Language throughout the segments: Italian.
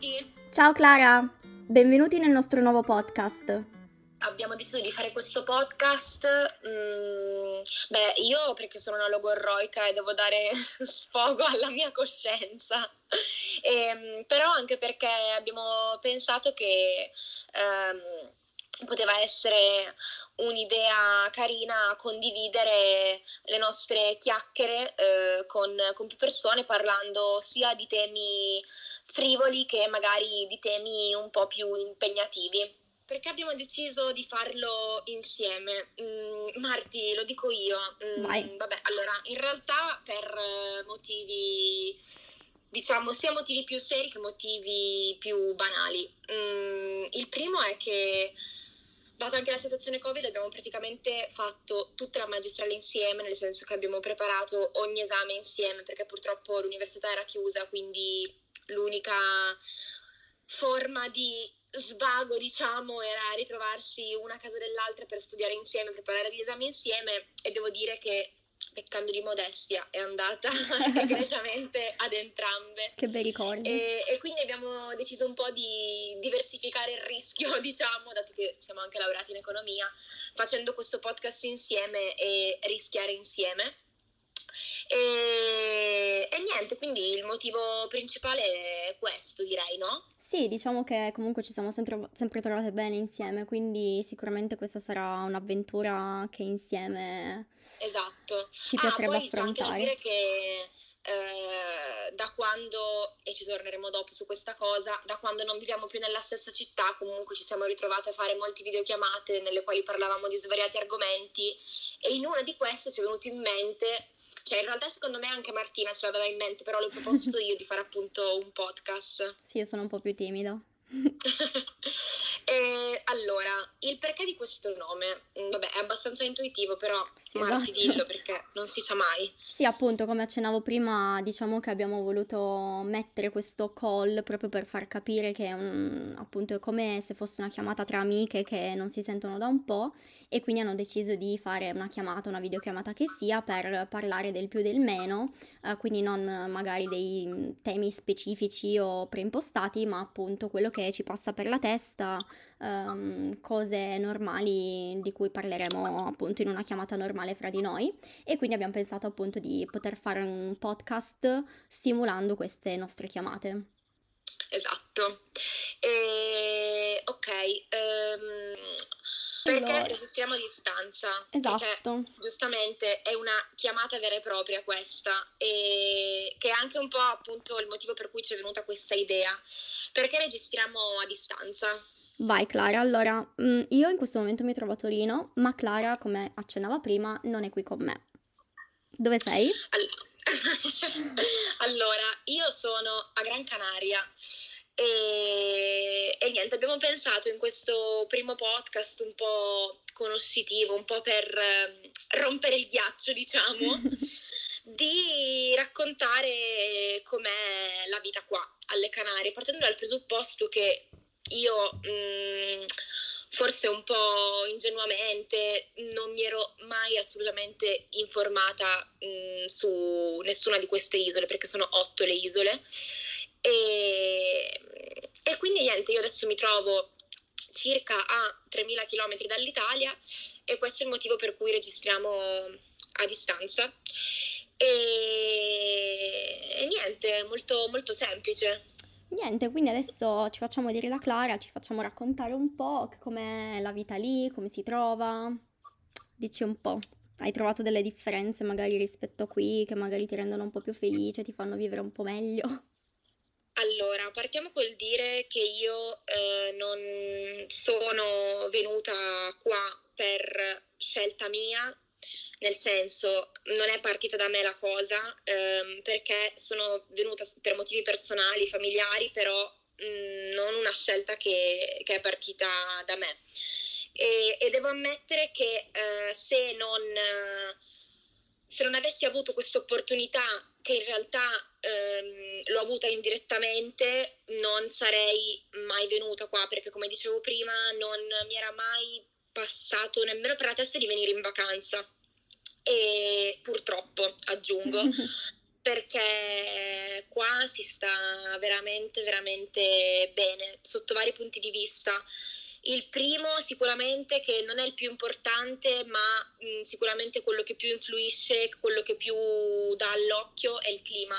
Marti. Ciao Clara, benvenuti nel nostro nuovo podcast. Abbiamo deciso di fare questo podcast, mm, beh, io perché sono una logorroica e devo dare sfogo alla mia coscienza, e, ehm, però anche perché abbiamo pensato che ehm, poteva essere un'idea carina condividere le nostre chiacchiere eh, con, con, più persone parlando sia di temi frivoli che magari di temi un po' più impegnativi. Perché abbiamo deciso di farlo insieme? Mm, Marti, lo dico io. Mm, Vai. Vabbè, allora, in realtà per motivi diciamo sia motivi più seri che motivi più banali. Mm, il primo è che data anche la situazione Covid, abbiamo praticamente fatto tutta la magistrale insieme, nel senso che abbiamo preparato ogni esame insieme, perché purtroppo l'università era chiusa, quindi l'unica forma di svago, diciamo, era ritrovarsi una a casa dell'altra per studiare insieme, preparare gli esami insieme e devo dire che peccando di modestia, è andata egregiamente ad entrambe. Che bei ricordi. E, e, quindi abbiamo deciso un po' di diversificare il rischio, diciamo, dato che siamo anche laureati in economia, facendo questo podcast insieme e rischiare insieme. E, e, niente, quindi il motivo principale è questo, direi, no? Sì, diciamo che comunque ci siamo sempre, sempre trovate bene insieme, quindi sicuramente questa sarà un'avventura che insieme esatto. ci piacerebbe ah, poi affrontare. Anche da dire che eh, da quando, e ci torneremo dopo su questa cosa, da quando non viviamo più nella stessa città, comunque ci siamo ritrovate a fare molte videochiamate nelle quali parlavamo di svariati argomenti e in una di queste ci è venuto in mente cioè, in realtà secondo me anche Martina ce l'aveva in mente, però l'ho proposto io di fare appunto un podcast. Sì, io sono un po' più timido. e, allora, il perché di questo nome, mm, vabbè, è abbastanza intuitivo, però sì, Marti esatto. dillo perché non si sa mai. Sì, appunto, come accennavo prima, diciamo che abbiamo voluto mettere questo call proprio per far capire che è un, appunto è come se fosse una chiamata tra amiche che non si sentono da un po' e quindi hanno deciso di fare una chiamata, una videochiamata che sia per parlare del più e del meno, eh, quindi non magari dei temi specifici o preimpostati, ma appunto quello che ci passa per la testa, ehm, cose normali di cui parleremo appunto in una chiamata normale fra di noi e quindi abbiamo pensato appunto di poter fare un podcast simulando queste nostre chiamate. Esatto. E, ok, um, perché allora. registriamo a distanza. Esatto. Giustamente è una chiamata vera e propria questa, e che è anche un po' appunto il motivo per cui ci è venuta questa idea. Perché registriamo a distanza? Vai Clara, allora mm, io in questo momento mi trovo a Torino, ma Clara, come accennava prima, non è qui con me. Dove sei? allora, io sono a Gran Canaria e, e, niente, abbiamo pensato in questo primo podcast un po' conoscitivo, un po' per eh, rompere il ghiaccio, diciamo, di raccontare com'è la vita qua alle Canarie, partendo dal presupposto che io mh, mm, forse un po' ingenuamente non mi ero mai assolutamente informata mh, mm, su nessuna di queste isole, perché sono otto le isole. E, e quindi niente, io adesso mi trovo circa a 3.000 km dall'Italia e questo è il motivo per cui registriamo a distanza. E, e niente, molto, molto semplice. Niente, quindi adesso ci facciamo dire da Clara, ci facciamo raccontare un po' com'è la vita lì, come si trova. Dici un po'. Hai trovato delle differenze magari rispetto a qui che magari ti rendono un po' più felice, ti fanno vivere un po' meglio? Allora, partiamo col dire che io eh, non sono venuta qua per scelta mia, nel senso non è partita da me la cosa, ehm, perché sono venuta per motivi personali, familiari, però mh, mm, non una scelta che, che, è partita da me. E, e devo ammettere che eh, se non se non avessi avuto questa opportunità, che in realtà ehm, l'ho avuta indirettamente, non sarei mai venuta qua perché, come dicevo prima, non mi era mai passato nemmeno per la testa di venire in vacanza. E purtroppo, aggiungo. perché qua si sta veramente, veramente bene sotto vari punti di vista. Il primo sicuramente che non è il più importante, ma mh, sicuramente quello che più influisce, quello che più dà all'occhio è il clima.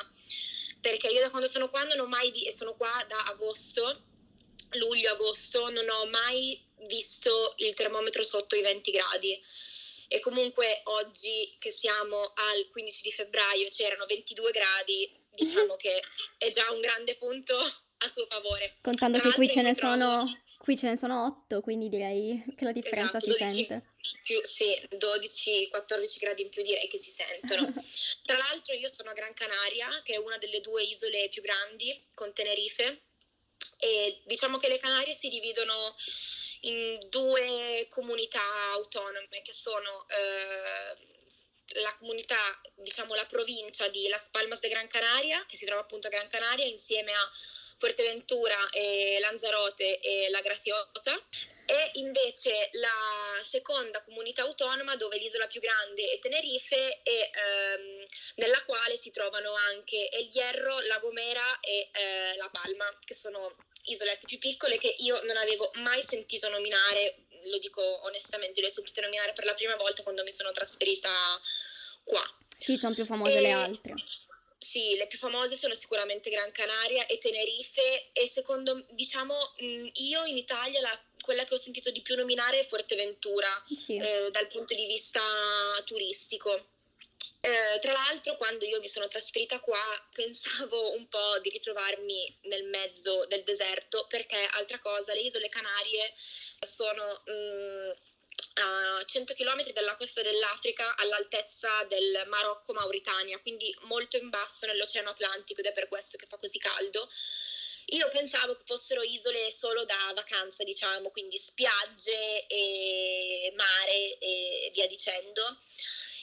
Perché io da quando sono qua non ho mai visto, e sono qua da agosto, luglio-agosto, non ho mai visto il termometro sotto i 20 gradi e comunque oggi che siamo al 15 di febbraio c'erano 22 gradi, diciamo che è già un grande punto a suo favore. Contando Tra che qui ce ne sono qui ce ne sono 8, quindi direi che la differenza esatto, si 12, sente. Più, sì, 12-14 gradi in più direi che si sentono. Tra l'altro io sono a Gran Canaria, che è una delle due isole più grandi con Tenerife e diciamo che le Canarie si dividono in due comunità autonome che sono eh, la comunità, diciamo la provincia di Las Palmas de Gran Canaria, che si trova appunto a Gran Canaria, insieme a Fuerteventura, e Lanzarote e La Graziosa, e invece la seconda comunità autonoma dove l'isola più grande è Tenerife e ehm, nella quale si trovano anche El Hierro, La Gomera e eh, La Palma, che sono isolette più piccole che io non avevo mai sentito nominare, lo dico onestamente, le ho sentite nominare per la prima volta quando mi sono trasferita qua. Sì, sono più famose e... le altre. Sì, le più famose sono sicuramente Gran Canaria e Tenerife e secondo, diciamo, io in Italia la, quella che ho sentito di più nominare è Fuerteventura sì. eh, dal punto di vista turistico. Eh, tra l'altro, quando io mi sono trasferita qua, pensavo un po' di ritrovarmi nel mezzo del deserto, perché altra cosa, le isole Canarie sono mh, mm, a 100 km dalla costa dell'Africa, all'altezza del Marocco-Mauritania, quindi molto in basso nell'Oceano Atlantico ed è per questo che fa così caldo. Io pensavo che fossero isole solo da vacanza, diciamo, quindi spiagge e mare e via dicendo.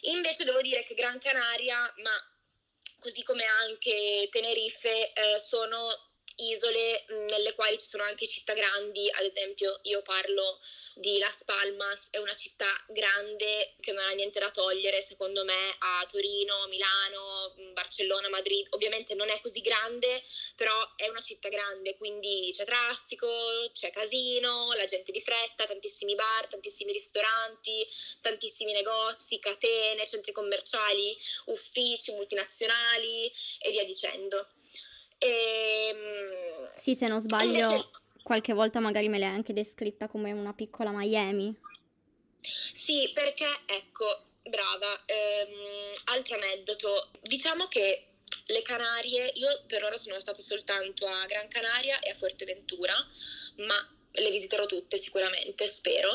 Invece devo dire che Gran Canaria, ma così come anche Tenerife, eh, sono isole nelle quali ci sono anche città grandi, ad esempio io parlo di Las Palmas, è una città grande che non ha niente da togliere secondo me a Torino, Milano, Barcellona, Madrid, ovviamente non è così grande, però è una città grande, quindi c'è traffico, c'è casino, la gente di fretta, tantissimi bar, tantissimi ristoranti, tantissimi negozi, catene, centri commerciali, uffici multinazionali e via dicendo. E, ehm, sì, se non sbaglio, invece... qualche volta magari me l'hai anche descritta come una piccola Miami. Sì, perché ecco, brava, ehm, altro aneddoto, diciamo che le Canarie, io per ora sono stata soltanto a Gran Canaria e a Fuerteventura, ma le visiterò tutte sicuramente, spero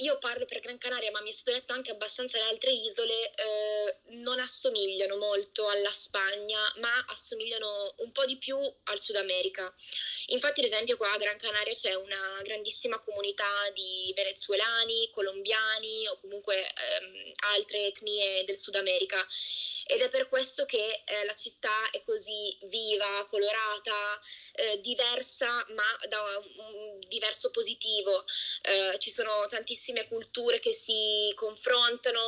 io parlo per Gran Canaria, ma mi stato detto anche abbastanza le altre isole, eh, non assomigliano molto alla Spagna, ma assomigliano un po' di più al Sud America. Infatti, ad esempio, qua a Gran Canaria c'è una grandissima comunità di venezuelani, colombiani o comunque ehm, altre etnie del Sud America ed è per questo che eh, la città è così viva, colorata, eh, diversa ma da un, diverso positivo. Eh, ci sono tantissime culture che si confrontano,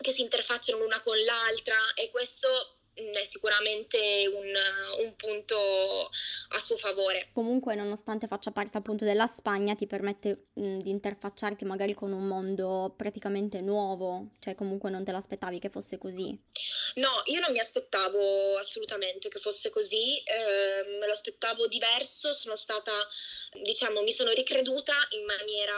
che si interfacciano l'una con l'altra e questo è sicuramente un, un, punto a suo favore. Comunque, nonostante faccia parte appunto della Spagna, ti permette mh, di interfacciarti magari con un mondo praticamente nuovo, cioè comunque non te l'aspettavi che fosse così. No, io non mi aspettavo assolutamente che fosse così, eh, me lo aspettavo diverso, sono stata, diciamo, mi sono ricreduta in maniera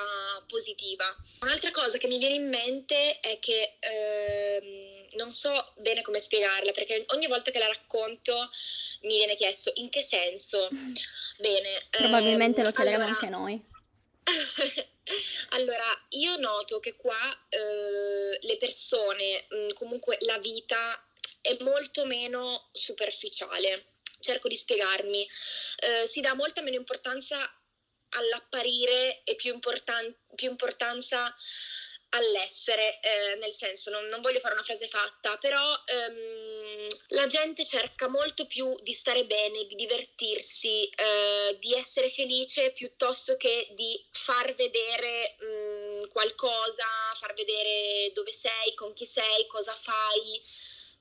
positiva. Un'altra cosa che mi viene in mente è che... Eh, non so bene come spiegarla perché ogni volta che la racconto mi viene chiesto in che senso. Bene. Probabilmente ehm, lo chiederemo allora... anche noi. allora, io noto che qua eh, le persone, mh, mm, comunque la vita è molto meno superficiale. Cerco di spiegarmi. Eh, si dà molta meno importanza all'apparire e più, importan- più importanza all'essere, eh, nel senso, non, non, voglio fare una frase fatta, però ehm, la gente cerca molto più di stare bene, di divertirsi, eh, di essere felice piuttosto che di far vedere mh, mm, qualcosa, far vedere dove sei, con chi sei, cosa fai.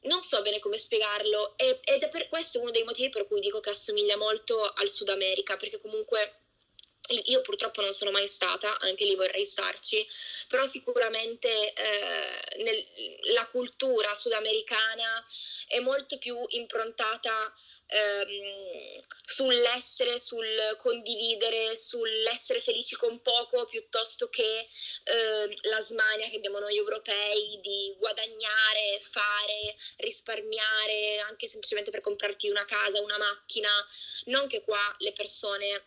non so bene come spiegarlo ed è per questo uno dei motivi per cui dico che assomiglia molto al Sud America, perché comunque io purtroppo non sono mai stata, anche lì vorrei starci, però sicuramente eh, nel, la cultura sudamericana è molto più improntata ehm, sull'essere, sul condividere, sull'essere felici con poco piuttosto che eh, la smania che abbiamo noi europei di guadagnare, fare, risparmiare, anche semplicemente per comprarti una casa, una macchina. Non che qua le persone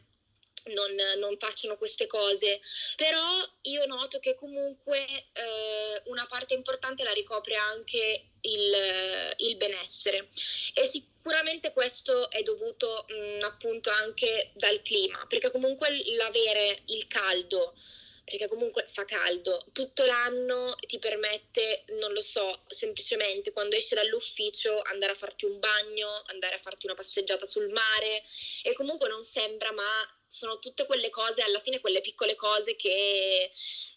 non, non, facciano queste cose, però io noto che comunque eh, una parte importante la ricopre anche il, il benessere. E sicuramente questo è dovuto mh, appunto anche dal clima, perché comunque l'avere il caldo perché comunque fa caldo tutto l'anno ti permette, non lo so, semplicemente quando esci dall'ufficio andare a farti un bagno, andare a farti una passeggiata sul mare e comunque non sembra, ma sono tutte quelle cose, alla fine quelle piccole cose che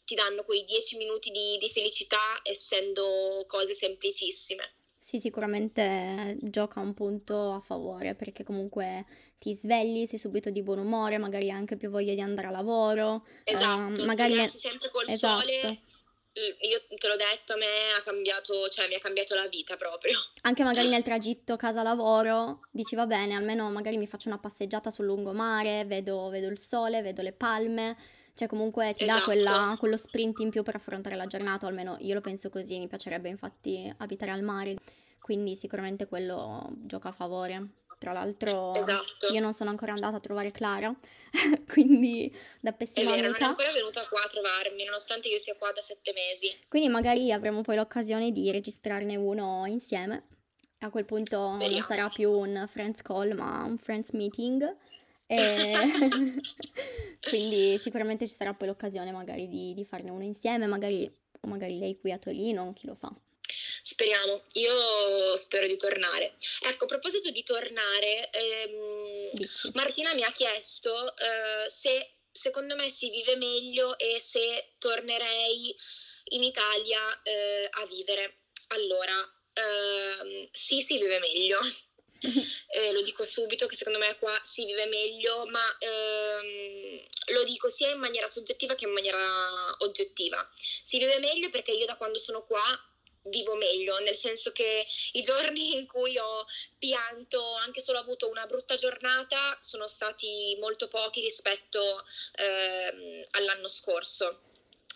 ti danno quei dieci minuti di, di felicità essendo cose semplicissime. Sì, sicuramente gioca un punto a favore perché comunque ti svegli, sei subito di buon umore, magari hai anche più voglia di andare a lavoro. Esatto, uh, magari è... sempre col esatto. sole. Io te l'ho detto, a me ha cambiato, cioè mi ha cambiato la vita proprio. Anche magari nel tragitto casa-lavoro dici va bene, almeno magari mi faccio una passeggiata sul lungomare, vedo, vedo il sole, vedo le palme cioè comunque ti esatto. dà quella, quello sprint in più per affrontare la giornata, almeno io lo penso così, mi piacerebbe infatti abitare al mare, quindi sicuramente quello gioca a favore. Tra l'altro esatto. io non sono ancora andata a trovare Clara, quindi da pessima vero, amica... non è ancora venuta qua a trovarmi, nonostante io sia qua da sette mesi. Quindi magari avremo poi l'occasione di registrarne uno insieme. A quel punto Speriamo. non sarà più un friends call, ma un friends meeting. Quindi sicuramente ci sarà poi l'occasione magari di, di farne uno insieme, magari, o magari lei qui a Torino, chi lo sa. Speriamo, io spero di tornare. Ecco, a proposito di tornare, ehm, Martina mi ha chiesto eh, se secondo me si vive meglio e se tornerei in Italia eh, a vivere. Allora, ehm, sì, si vive meglio eh, lo dico subito che secondo me qua si vive meglio, ma ehm, lo dico sia in maniera soggettiva che in maniera oggettiva. Si vive meglio perché io da quando sono qua vivo meglio, nel senso che i giorni in cui ho pianto, anche solo avuto una brutta giornata, sono stati molto pochi rispetto ehm, all'anno scorso.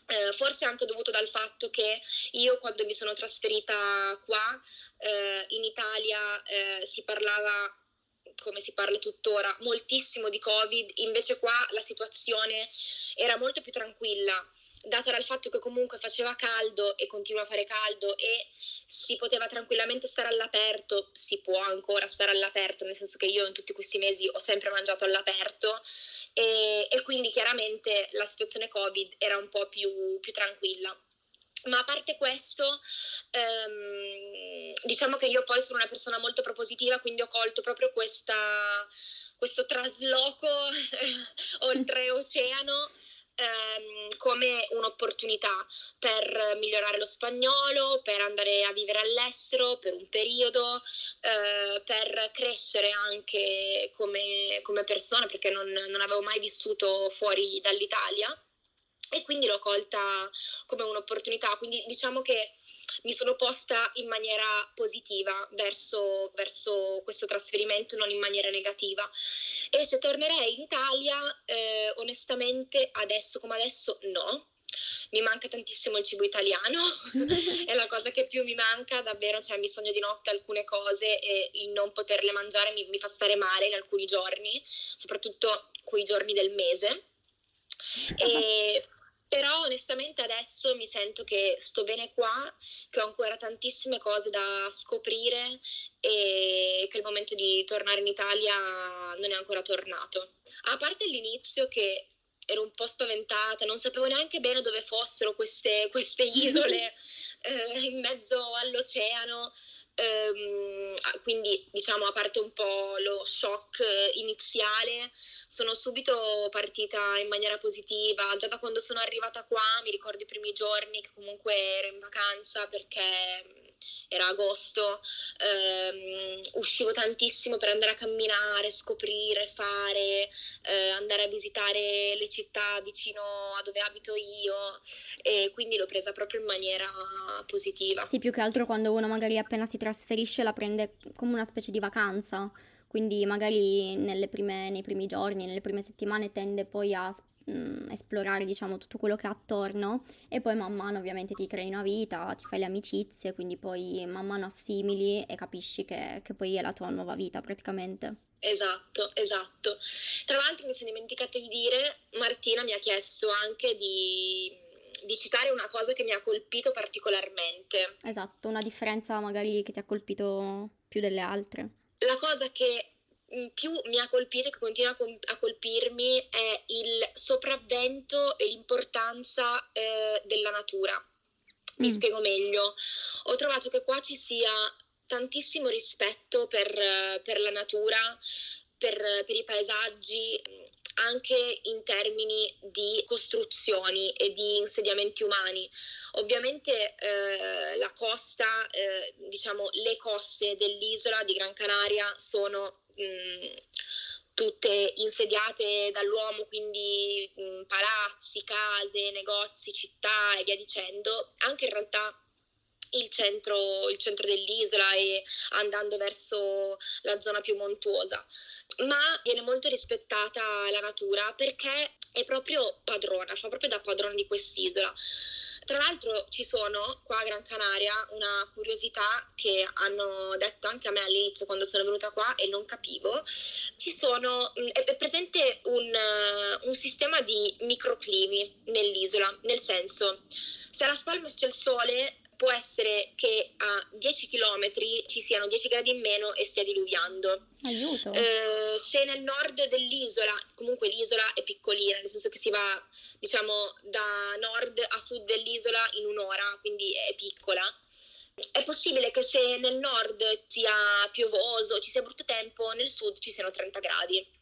Eh, forse anche dovuto dal fatto che io quando mi sono trasferita qua eh, in Italia eh, si parlava come si parla tuttora moltissimo di covid invece qua la situazione era molto più tranquilla data dal fatto che comunque faceva caldo e continua a fare caldo e si poteva tranquillamente stare all'aperto, si può ancora stare all'aperto, nel senso che io in tutti questi mesi ho sempre mangiato all'aperto e, e quindi chiaramente la situazione Covid era un po' più, più tranquilla. Ma a parte questo, ehm, diciamo che io poi sono una persona molto propositiva, quindi ho colto proprio questa, questo trasloco oltreoceano ehm, come un'opportunità per migliorare lo spagnolo, per andare a vivere all'estero per un periodo, eh, per crescere anche come, come persona, perché non, non avevo mai vissuto fuori dall'Italia e quindi l'ho colta come un'opportunità. Quindi diciamo che mi sono posta in maniera positiva verso, verso questo trasferimento, non in maniera negativa. E se tornerei in Italia, eh, onestamente, adesso come adesso, no. Mi manca tantissimo il cibo italiano, è la cosa che più mi manca, davvero, cioè mi sogno di notte alcune cose e il non poterle mangiare mi, mi fa stare male in alcuni giorni, soprattutto quei giorni del mese. E però onestamente adesso mi sento che sto bene qua, che ho ancora tantissime cose da scoprire e che il momento di tornare in Italia non è ancora tornato. A parte l'inizio che ero un po' spaventata, non sapevo neanche bene dove fossero queste, queste isole eh, in mezzo all'oceano. Ehm, quindi diciamo a parte un po' lo shock iniziale sono subito partita in maniera positiva. Già da quando sono arrivata qua mi ricordo i primi giorni che comunque ero in vacanza perché era agosto, ehm, uscivo tantissimo per andare a camminare, scoprire, fare, eh, andare a visitare le città vicino a dove abito io e quindi l'ho presa proprio in maniera positiva. Sì, più che altro quando uno magari appena si trasferisce la prende come una specie di vacanza, quindi magari prime, nei primi giorni, nelle prime settimane tende poi a mh, mm, esplorare diciamo tutto quello che ha attorno e poi man mano ovviamente ti crei una vita, ti fai le amicizie, quindi poi man mano assimili e capisci che, che poi è la tua nuova vita praticamente. Esatto, esatto. Tra l'altro mi sono dimenticata di dire, Martina mi ha chiesto anche di, di citare una cosa che mi ha colpito particolarmente. Esatto, una differenza magari che ti ha colpito più delle altre. La cosa che più mi ha colpito e che continua a colpirmi è il sopravvento e l'importanza eh, della natura. Mi mm. spiego meglio. Ho trovato che qua ci sia tantissimo rispetto per, per la natura, per, per, i paesaggi, anche in termini di costruzioni e di insediamenti umani. Ovviamente eh, la costa, eh, diciamo le coste dell'isola di Gran Canaria sono tutte insediate dall'uomo, quindi mh, palazzi, case, negozi, città e via dicendo, anche in realtà il centro, il centro, dell'isola e andando verso la zona più montuosa. Ma viene molto rispettata la natura perché è proprio padrona, fa proprio da padrona di quest'isola. Tra l'altro ci sono qua a Gran Canaria una curiosità che hanno detto anche a me all'inizio quando sono venuta qua e non capivo. Ci sono, mm, è presente un, un sistema di microclimi nell'isola, nel senso se alla spalma c'è il sole può essere che a 10 km ci siano 10 gradi in meno e stia diluviando. Aiuto. Eh, se nel nord dell'isola, comunque l'isola è piccolina, nel senso che si va diciamo da nord a sud dell'isola in un'ora, quindi è piccola. È possibile che se nel nord sia piovoso, ci sia brutto tempo, nel sud ci siano 30 gradi.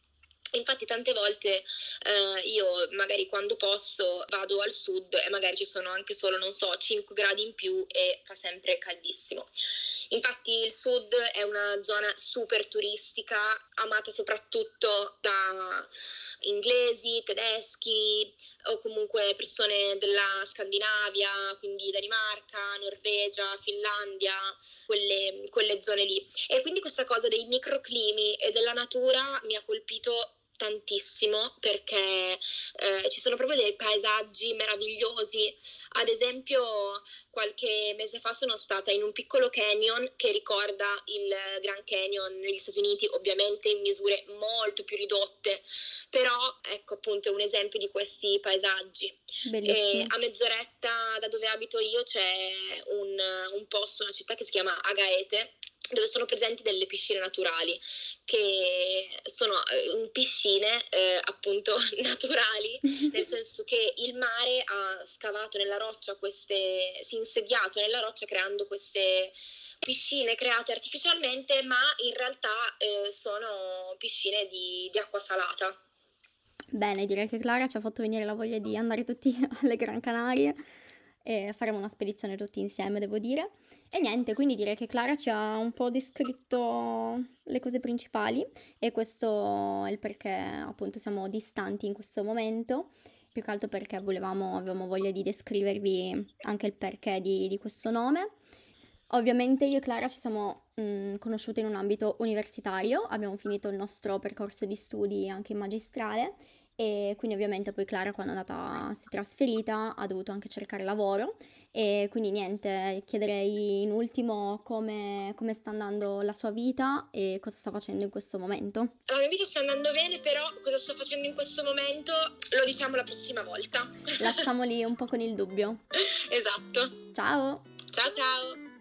Infatti tante volte eh, io magari quando posso vado al sud e magari ci sono anche solo, non so, 5 gradi in più e fa sempre caldissimo. Infatti il sud è una zona super turistica, amata soprattutto da inglesi, tedeschi o comunque persone della Scandinavia, quindi Danimarca, Norvegia, Finlandia, quelle, quelle zone lì. E quindi questa cosa dei microclimi e della natura mi ha colpito tantissimo perché eh, ci sono proprio dei paesaggi meravigliosi. Ad esempio, qualche mese fa sono stata in un piccolo canyon che ricorda il Grand Canyon negli Stati Uniti, ovviamente in misure molto più ridotte, però ecco appunto un esempio di questi paesaggi. a mezz'oretta da dove abito io c'è un, un posto, una città che si chiama Agaete dove sono presenti delle piscine naturali, che sono eh, piscine eh, appunto naturali, nel senso che il mare ha scavato nella roccia queste, si è insediato nella roccia creando queste piscine create artificialmente, ma in realtà eh, sono piscine di, di acqua salata. Bene, direi che Clara ci ha fatto venire la voglia di andare tutti alle Gran Canarie e faremo una spedizione tutti insieme, devo dire. E niente, quindi direi che Clara ci ha un po' descritto le cose principali e questo è il perché appunto siamo distanti in questo momento, più che altro perché volevamo, avevamo voglia di descrivervi anche il perché di, di questo nome. Ovviamente io e Clara ci siamo mh, conosciute in un ambito universitario, abbiamo finito il nostro percorso di studi anche in magistrale e quindi ovviamente poi Clara quando è andata, si è trasferita ha dovuto anche cercare lavoro e quindi niente, chiederei in ultimo come, come, sta andando la sua vita e cosa sta facendo in questo momento. La mia vita sta andando bene, però cosa sto facendo in questo momento lo diciamo la prossima volta. Lasciamoli un po' con il dubbio. esatto. Ciao. Ciao ciao.